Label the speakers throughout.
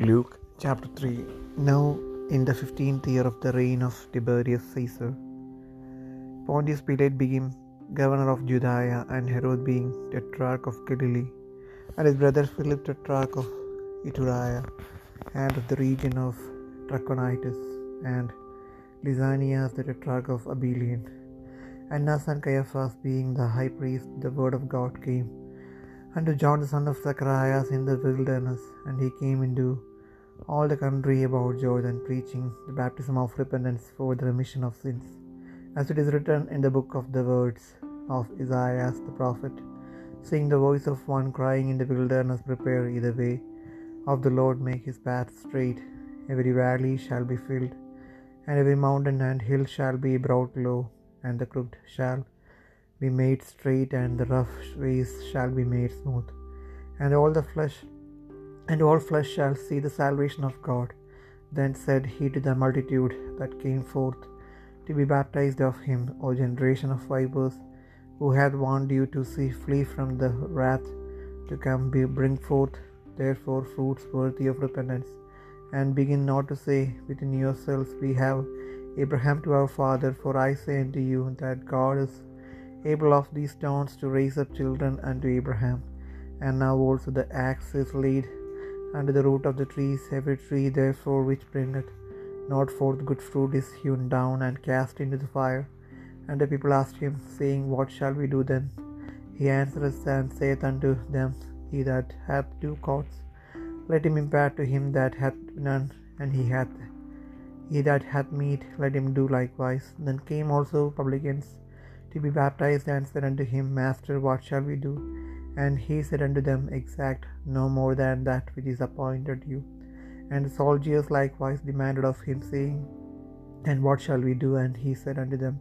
Speaker 1: Luke chapter 3 Now in the fifteenth year of the reign of Tiberius Caesar, Pontius Pilate being governor of Judea, and Herod being tetrarch of Galilee, and his brother Philip tetrarch of Iturea, and of the region of Trachonitis, and Lysanias the tetrarch of Abilene. Annas and Caiaphas being the high priest, the word of God came unto John the son of Zacharias in the wilderness, and he came into all the country about Jordan, preaching the baptism of repentance for the remission of sins, as it is written in the book of the words of Isaiah the prophet, seeing the voice of one crying in the wilderness, Prepare ye the way of the Lord, make his path straight. Every valley shall be filled, and every mountain and hill shall be brought low, and the crooked shall be made straight, and the rough ways shall be made smooth, and all the flesh and all flesh shall see the salvation of God. Then said he to the multitude that came forth to be baptized of him, O generation of vipers, who hath warned you to see flee from the wrath to come, be, bring forth therefore fruits worthy of repentance, and begin not to say within yourselves, We have Abraham to our father, for I say unto you that God is able of these stones to raise up children unto Abraham. And now also the axe is laid under the root of the trees. Every tree therefore which bringeth not forth good fruit is hewn down and cast into the fire. And the people asked him, saying, What shall we do then? He answereth and saith unto them, He that hath two coats, let him impart to him that hath none, and he hath he that hath meat, let him do likewise. Then came also publicans to be baptized, and said unto him, Master, what shall we do? And he said unto them, Exact no more than that which is appointed you. And the soldiers likewise demanded of him, saying, And what shall we do? And he said unto them,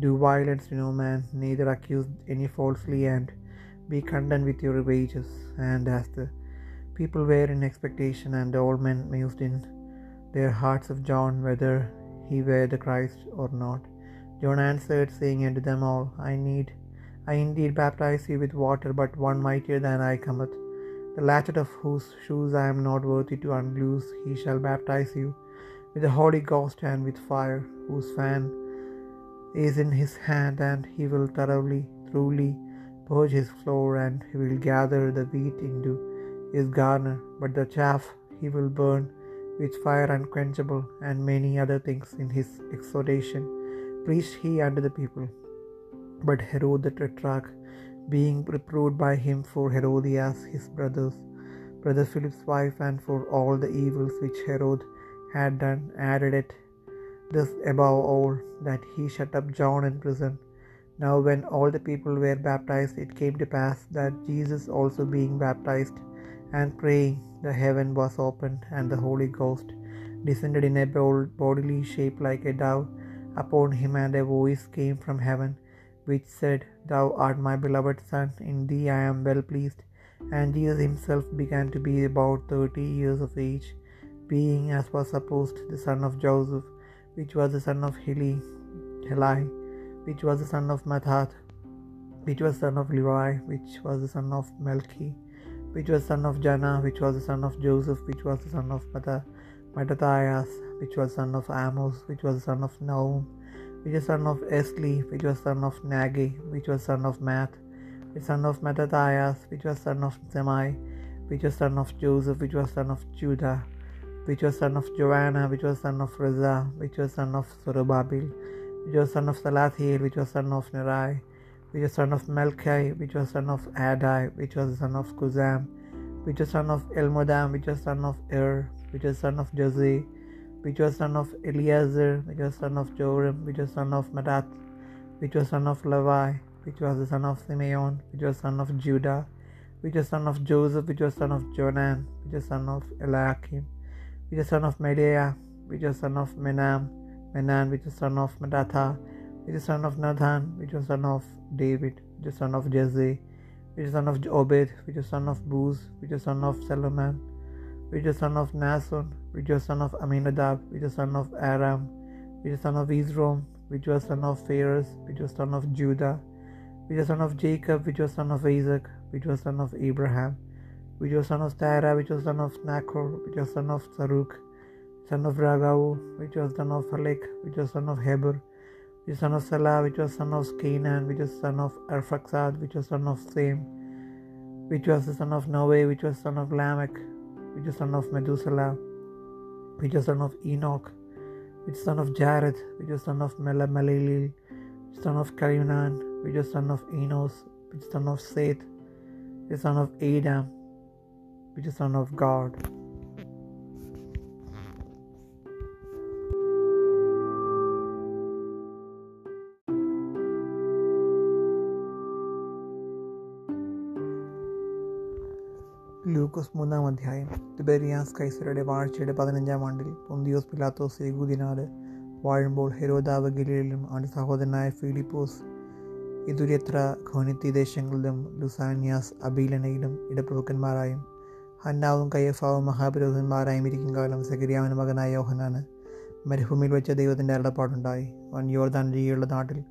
Speaker 1: Do violence to no man, neither accuse any falsely, and be content with your wages. And as the people were in expectation, and all men mused in their hearts of John, whether he were the Christ or not, John answered, saying unto them all, I need I indeed baptize you with water, but one mightier than I cometh, the latchet of whose shoes I am not worthy to unloose. He shall baptize you with the Holy Ghost and with fire, whose fan is in his hand, and he will thoroughly, truly purge his floor, and he will gather the wheat into his garner, but the chaff he will burn with fire unquenchable, and many other things in his exhortation preached he unto the people. But Herod the Tetrarch, being reproved by him for Herodias his brother's, brother Philip's wife, and for all the evils which Herod had done, added it this above all, that he shut up John in prison. Now when all the people were baptized, it came to pass that Jesus also being baptized and praying, the heaven was opened, and the Holy Ghost descended in a bodily shape like a dove upon him, and a voice came from heaven, which said, Thou art my beloved Son, in thee I am well pleased. And Jesus himself began to be about thirty years of age, being, as was supposed, the son of Joseph, which was the son of Heli, Heli, which was the son of Matthat, which was son of Levi, which was the son of Melchi, which was son of Janna, which was the son of Joseph, which was the son of Mattathias, which was son of Amos, which was son of Nahum, which was son of Esli, which was son of Nagge, which was son of Maath, which son of Mattathias, which was son of Semei, which was son of Joseph, which was son of Judah, which was son of Joanna, which was son of Rhesa, which was son of Zerubbabel, which was son of Salathiel, which was son of Nerai, which was son of Melchi, which was son of Adai, which was son of Kuzam, which was son of Elmodam, which was son of Er, which was son of Jose, which was son of Eliezer, which was son of Joram, which was son of Matthat, which was son of Levi, which was the son of Simeon, which was son of Judah, which was son of Joseph, which was son of Jonan, which was son of Eliakim, which was son of Medea, which was son of Menam, Menan, which was son of Mattatha, which was son of Nathan, which was son of David, which was son of Jesse, which was son of Obed, which was son of Booz, which was son of Solomon, which was son of Naasson, which was son of Aminadab, which was son of Aram, which was son of Israel, which was son of Phares, which was son of Judah, which was son of Jacob, which was son of Isaac, which was son of Abraham, which was son of Thara, which was son of Nachor, which was son of Saruch, son of Ragau, which was son of Halek, which was son of Heber, which was son of Sala, which was son of Canaan, which was son of Arphaxad, which was son of Sem, which was the son of Noe, which was son of Lamech, which was son of Methuselah, which was son of Enoch, which was son of Jared, which was son of Maleleel, which was son of Cainan, which was son of Enos, which was son of Seth, which was son of Adam, which is son of God. ലൂക്കോസ് മൂന്നാം അധ്യായം. Tiberius കൈസരുടെ വാഴ്ചയുടെ പതിനഞ്ചാം ആണ്ടിൽ പൊന്തിയോസ് പിലാത്തോസ് യഗൂദിനാട് വാഴുമ്പോൾ ഹെരോദാവ് ഗലീലിലും അവന്റെ സഹോദരനായ ഫിലിപ്പോസ് ഇതുര്യത്ര ഖോനിത്തി ദേശങ്ങളിലും ലുസാനിയാസ് അബീലനയിലും ഇടപ്രഭുക്കന്മാരായും ഹന്നാവും കയ്യഫാവും മഹാപുരോഹിതന്മാരായും ഇരിക്കും കാലം സഗരിയാവിന്റെ മകനായ യോഹനാണ് മരുഭൂമിയിൽ വെച്ച ദൈവത്തിന്റെ അരുളപ്പാടുണ്ടായി. അവൻ യോർദാൻ രീതിയുള്ള നാട്ടിൽ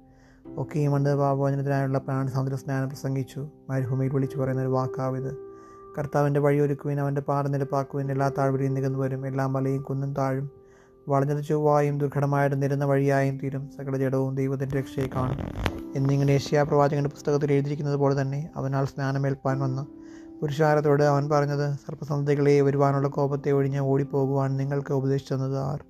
Speaker 1: ഒക്കെയും മണ്ഡപാവോചനത്തിനായുള്ള പ്രാണസാന്ദ്ര സ്നാനം പ്രസംഗിച്ചു. മരുഭൂമിയിൽ വിളിച്ചു പറയുന്ന ഒരു വാക്കാവിത്. കർത്താവിന്റെ വഴിയൊരുക്കുവിൻ അവന്റെ പാറ നിരപ്പാക്കുവിൻ എല്ലാ താഴ്വരയും നികന്നു വരും എല്ലാ മലയും കുന്നും താഴും. വളഞ്ഞത് ചൊവ്വായും ദുർഘടമായിട്ട് നിരുന്ന വഴിയായും തീരും. സകല ജഡവും ദൈവത്തിന്റെ രക്ഷയെ കാണും. എന്നിങ്ങനെ ഏഷ്യാ പ്രവാചകന്റെ പുസ്തകത്തിൽ എഴുതിയിരിക്കുന്നത് പോലെ തന്നെ അവനാൽ സ്നാനമേൽപ്പാൻ വന്ന്. പുരുഷാരത്തോട് അവൻ പറഞ്ഞത് സർപ്പസന്ധതികളെ വരുവാനുള്ള കോപത്തെ ഒഴിഞ്ഞ് ഓടിപ്പോകുവാൻ നിങ്ങൾക്ക് ഉപദേശിച്ചു തന്നത് ആർ?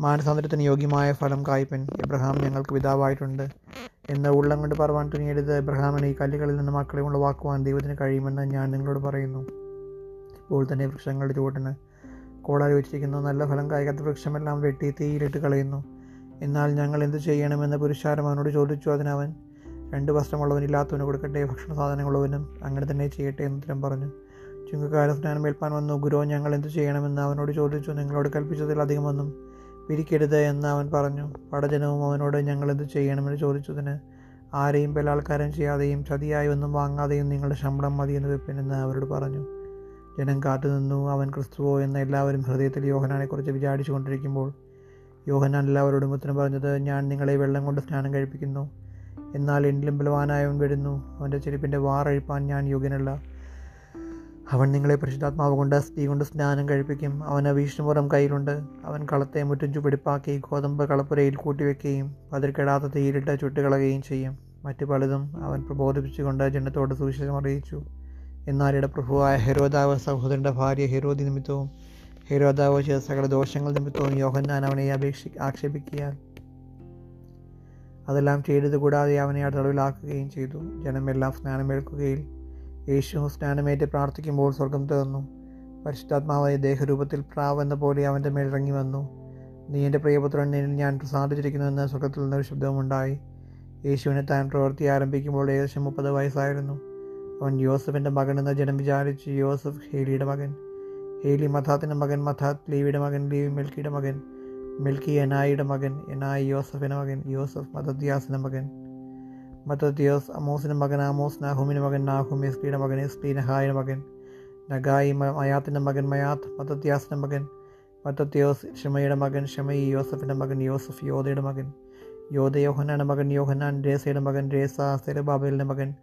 Speaker 1: മാനസാന്തരത്തിന് യോഗ്യമായ ഫലം കായ്പൻ. എബ്രഹാം ഞങ്ങൾക്ക് പിതാവായിട്ടുണ്ട്. എന്ന് ഉള്ളം കൊണ്ട് പറവാൻ തുനിയെടുത്ത് എബ്രഹാമിന് ഈ കല്ലുകളിൽ നിന്ന് മക്കളെ ഉളവാക്കുവാൻ ദൈവത്തിന് കഴിയുമെന്ന് ഞാൻ നിങ്ങളോട് പറയുന്നു. ഇപ്പോൾ തന്നെ വൃക്ഷങ്ങളുടെ ചുവട്ടിന് കോടാലി വെച്ചിരിക്കുന്നു. നല്ല ഫലം കായ്ക്കാത്ത വൃക്ഷമെല്ലാം വെട്ടി തീയിലിട്ട് കളയുന്നു. എന്നാൽ ഞങ്ങൾ എന്ത് ചെയ്യണമെന്ന് പുരുഷാരം അവനോട് ചോദിച്ചു. അതിനവൻ രണ്ട് വസ്ത്രമുള്ളവനില്ലാത്തവന് കൊടുക്കട്ടെ ഭക്ഷണ സാധനങ്ങളുള്ളവനും അങ്ങനെ തന്നെ ചെയ്യട്ടെ എന്ന് ഉത്തരം പറഞ്ഞു. ചുങ്കക്കാരൻ സ്നാനം ഏൽപ്പാൻ വന്നു. ഗുരു ഞങ്ങൾ എന്ത് ചെയ്യണമെന്ന് അവനോട് ചോദിച്ചു. നിങ്ങളോട് കൽപ്പിച്ചതിലധികം ഒന്നും പിരിക്കരുത് എന്ന് അവൻ പറഞ്ഞു. പടജനവും അവനോട് ഞങ്ങൾ എന്ത് ചെയ്യണമെന്ന് ചോദിച്ചതിന് ആരെയും ബലാത്കാരം ചെയ്യാതെയും ചതിയായി ഒന്നും വാങ്ങാതെയും നിങ്ങളുടെ ശമ്പളം മതി എന്ന് വെപ്പിനെന്ന് അവരോട് പറഞ്ഞു. ജനം കാത്തുനിന്നു. അവൻ ക്രിസ്തുവോ എന്ന് എല്ലാവരും ഹൃദയത്തിൽ യോഹനാനെക്കുറിച്ച് വിചാരിച്ചു കൊണ്ടിരിക്കുമ്പോൾ യോഹനാൻ എല്ലാവരോടും ഉത്തരം പറഞ്ഞത് ഞാൻ നിങ്ങളെ വെള്ളം കൊണ്ട് സ്നാനം കഴിപ്പിക്കുന്നു. എന്നാൽ എന്നിലും ബലവാനായവൻ വരുന്നു. അവന്റെ ചെരുപ്പിന്റെ വാറഴിപ്പാൻ ഞാൻ യോഗ്യനല്ല. അവൻ നിങ്ങളെ പരിശുദ്ധാത്മാവ് കൊണ്ട് സ്ത്രീ കൊണ്ട് സ്നാനം കഴിപ്പിക്കും. അവന് വീഷ്ണുപുറം കയ്യിലുണ്ട്. അവൻ കളത്തെ മുറ്റും ചുപിടിപ്പാക്കി ഗോതമ്പ് കളപ്പുരയിൽ കൂട്ടിവെക്കുകയും അതിർക്കെടാത്ത തീയിലിട്ട് ചുട്ടുകളയുകയും ചെയ്യും. മറ്റു പലതും അവൻ പ്രബോധിപ്പിച്ചുകൊണ്ട് ജനത്തോട് സുവിശേഷം അറിയിച്ചു. എന്നാൽ ഇടപ്രഭുവായ ഹെരോദാവ് സഹോദരന്റെ ഭാര്യ ഹെരോദി നിമിത്തവും ഹെരോദാവ് ചെയ്ത സകല ദോഷങ്ങൾ നിമിത്തവും യോഹന്നാൻ അവനെ അപേക്ഷി ആക്ഷേപിക്കുകയാൽ അതെല്ലാം ചെയ്തത് കൂടാതെ അവനെ അടുത്തളവിലാക്കുകയും ചെയ്തു. ജനമെല്ലാം സ്നാനമേൽക്കുകയിൽ യേശു സ്നാനമേറ്റ് പ്രാർത്ഥിക്കുമ്പോൾ സ്വർഗം തുറന്നു പരിശുദ്ധാത്മാവായ ദേഹരൂപത്തിൽ പ്രാവ് എന്ന പോലെ അവന്റെ മേലിറങ്ങി വന്നു. നീ എന്റെ പ്രിയപുത്രൻ ഞാൻ സാധിച്ചിരിക്കുന്നുവെന്ന് സ്വർഗത്തിൽ നിന്നൊരു ശബ്ദവുമുണ്ടായി. യേശുവിനെ താൻ പ്രവർത്തി ആരംഭിക്കുമ്പോൾ ഏകദേശം മുപ്പത് വയസ്സായിരുന്നു. അവൻ യോസഫിന്റെ മകനെന്ന് ജനം വിചാരിച്ച് യോസഫ് ഹേലിയുടെ മകൻ ഹേലി മഥാത്തിന്റെ മകൻ മഥാത്ത് ലീവിയുടെ മകൻ ലീവി മിൽക്കിയുടെ മകൻ മിൽക്കി എനായിയുടെ മകൻ എനായി യോസഫിന്റെ മകൻ യോസഫ് മതദ്യാസിന്റെ മകൻ. മത്തത്യോസ് അമോസിന്റെ മകൻ ആമോസ് നാഹുമിന്റെ മകൻ നാഹും എസ്പിയുടെ മകൻ എസ്പി നഹായുടെ മകൻ നഗായി മയാത്തിന്റെ മകൻ മയാത്ത് മത്തത്യാസിന്റെ മകൻ മത്തത്യോസ് ഷമയുടെ മകൻ ഷമയി യോസഫിന്റെ മകൻ യോസഫ് യോധയുടെ മകൻ യോധ യോഹനാന്റെ മകൻ യോഹനാൻ രേസയുടെ മകൻ രേസ സെരബാബേലിന്റെ മകൻ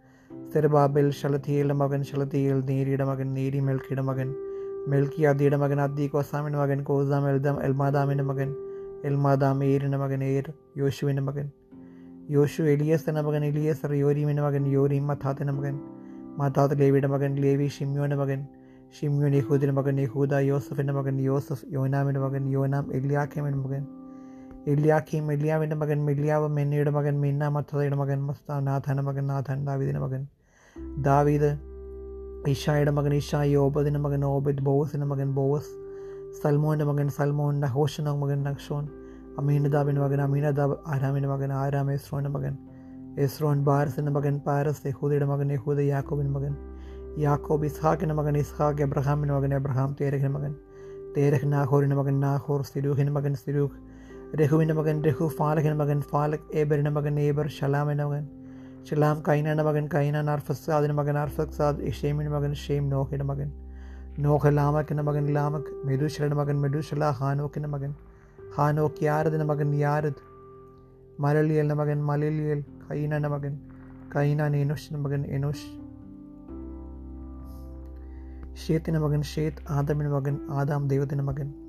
Speaker 1: സെരബാബേൽ ഷലത്തിയയുടെ മകൻ ഷലത്തിയൽ നീരിയുടെ മകൻ നീരി മെൽക്കിയുടെ മകൻ മെൽക്കി അദിയുടെ മകൻ അദ്ദി കോസാമിന്റെ മകൻ കോസാം എൽദാം എൽമാദാമിന്റെ മകൻ എൽമാദാം ഏരിന്റെ മകൻ ഏർ യോശുവിന്റെ മകൻ യോശു എലിയസിൻ്റെ മകൻ എലിയസർ യോരീമിൻ്റെ മകൻ യോരീം മഥാത്തിൻ്റെ മകൻ മഥാത്ത് ലേവിയുടെ മകൻ ലേവി ഷിമ്യോൻ്റെ മകൻ ഷിമ്യോൻ യഹൂദിൻ്റെ മകൻ യഹൂദ യോസഫിൻ്റെ മകൻ യോസഫ് യോനാമിൻ്റെ മകൻ യോനാം എലിയാഖേമിൻ്റെ മകൻ എലിയാഖീം എലിയാവിൻ്റെ മകൻ മില്യാവ് മെന്നയുടെ മകൻ മിന്ന മത്തതയുടെ മകൻ മസ്താ നാഥൻ്റെ മകൻ നാഥൻ ദാവീദിൻ്റെ മകൻ ദാവീദ് ഇഷായുടെ മകൻ ഇഷായി ഓബദിൻ്റെ മകൻ ഓബദ് ബോവസിൻ്റെ മകൻ ബോവസ് സൽമോൻ്റെ മകൻ സൽമോൻ നഹോഷൻ്റെ മകൻ നക്ഷോൻ അമീനദാബിൻ്റെ മകൻ അമീനദാബ് ആരാമിൻ്റെ മകൻ ആരാം എസ്രോൻ്റെ മകൻ എസ്രോൻ ബാരസിൻ്റെ മകൻ പാരസ് യഹൂദയുടെ മകൻ യഹൂദ യാക്കോബിൻ്റെ മകൻ യാക്കോബ് ഇസ്ഹാക്കിൻ്റെ മകൻ ഇസ്ഹാഖ് എബ്രഹാമിൻ്റെ മകൻ എബ്രഹാം തേരഹിൻ്റെ മകൻ തേരഹ് നാഹോറിൻ്റെ മകൻ നാഹോർ സിരൂഹിൻ്റെ മകൻ സിരൂഖ് രഹുവിൻ്റെ മകൻ രഹു ഫാലഹിൻ്റെ മകൻ ഫാലക് ഏബറിൻ്റെ മകൻ ഏബർ ഷലാമിൻ്റെ മകൻ ഷലാം കൈനാൻ്റെ മകൻ കൈനാൻ അർഫസാദിൻ്റെ മകൻ അർഫക്സാദ് ഇഷേമിൻ്റെ മകൻ ഷെയ്ം നോഹയുടെ മകൻ നോഹ ലാമക്കിൻ്റെ മകൻ ലാമക് മെഡൂഷലയുടെ മകൻ മെഡൂഷല ഹാനോക്കിൻ്റെ മകൻ ഹാനോക്ക് യാരദിന മകൻ യാരദ്. മലളിയലിന് മകൻ മലയിലിയൽ കൈനാന മകൻ കൈനാൻ എനോഷിന് മകൻ എനോഷ് ഷേത്തിന് മകൻ ഷേത്ത് ആദമിന് മകൻ ആദാം ദൈവത്തിന്റെ മകൻ.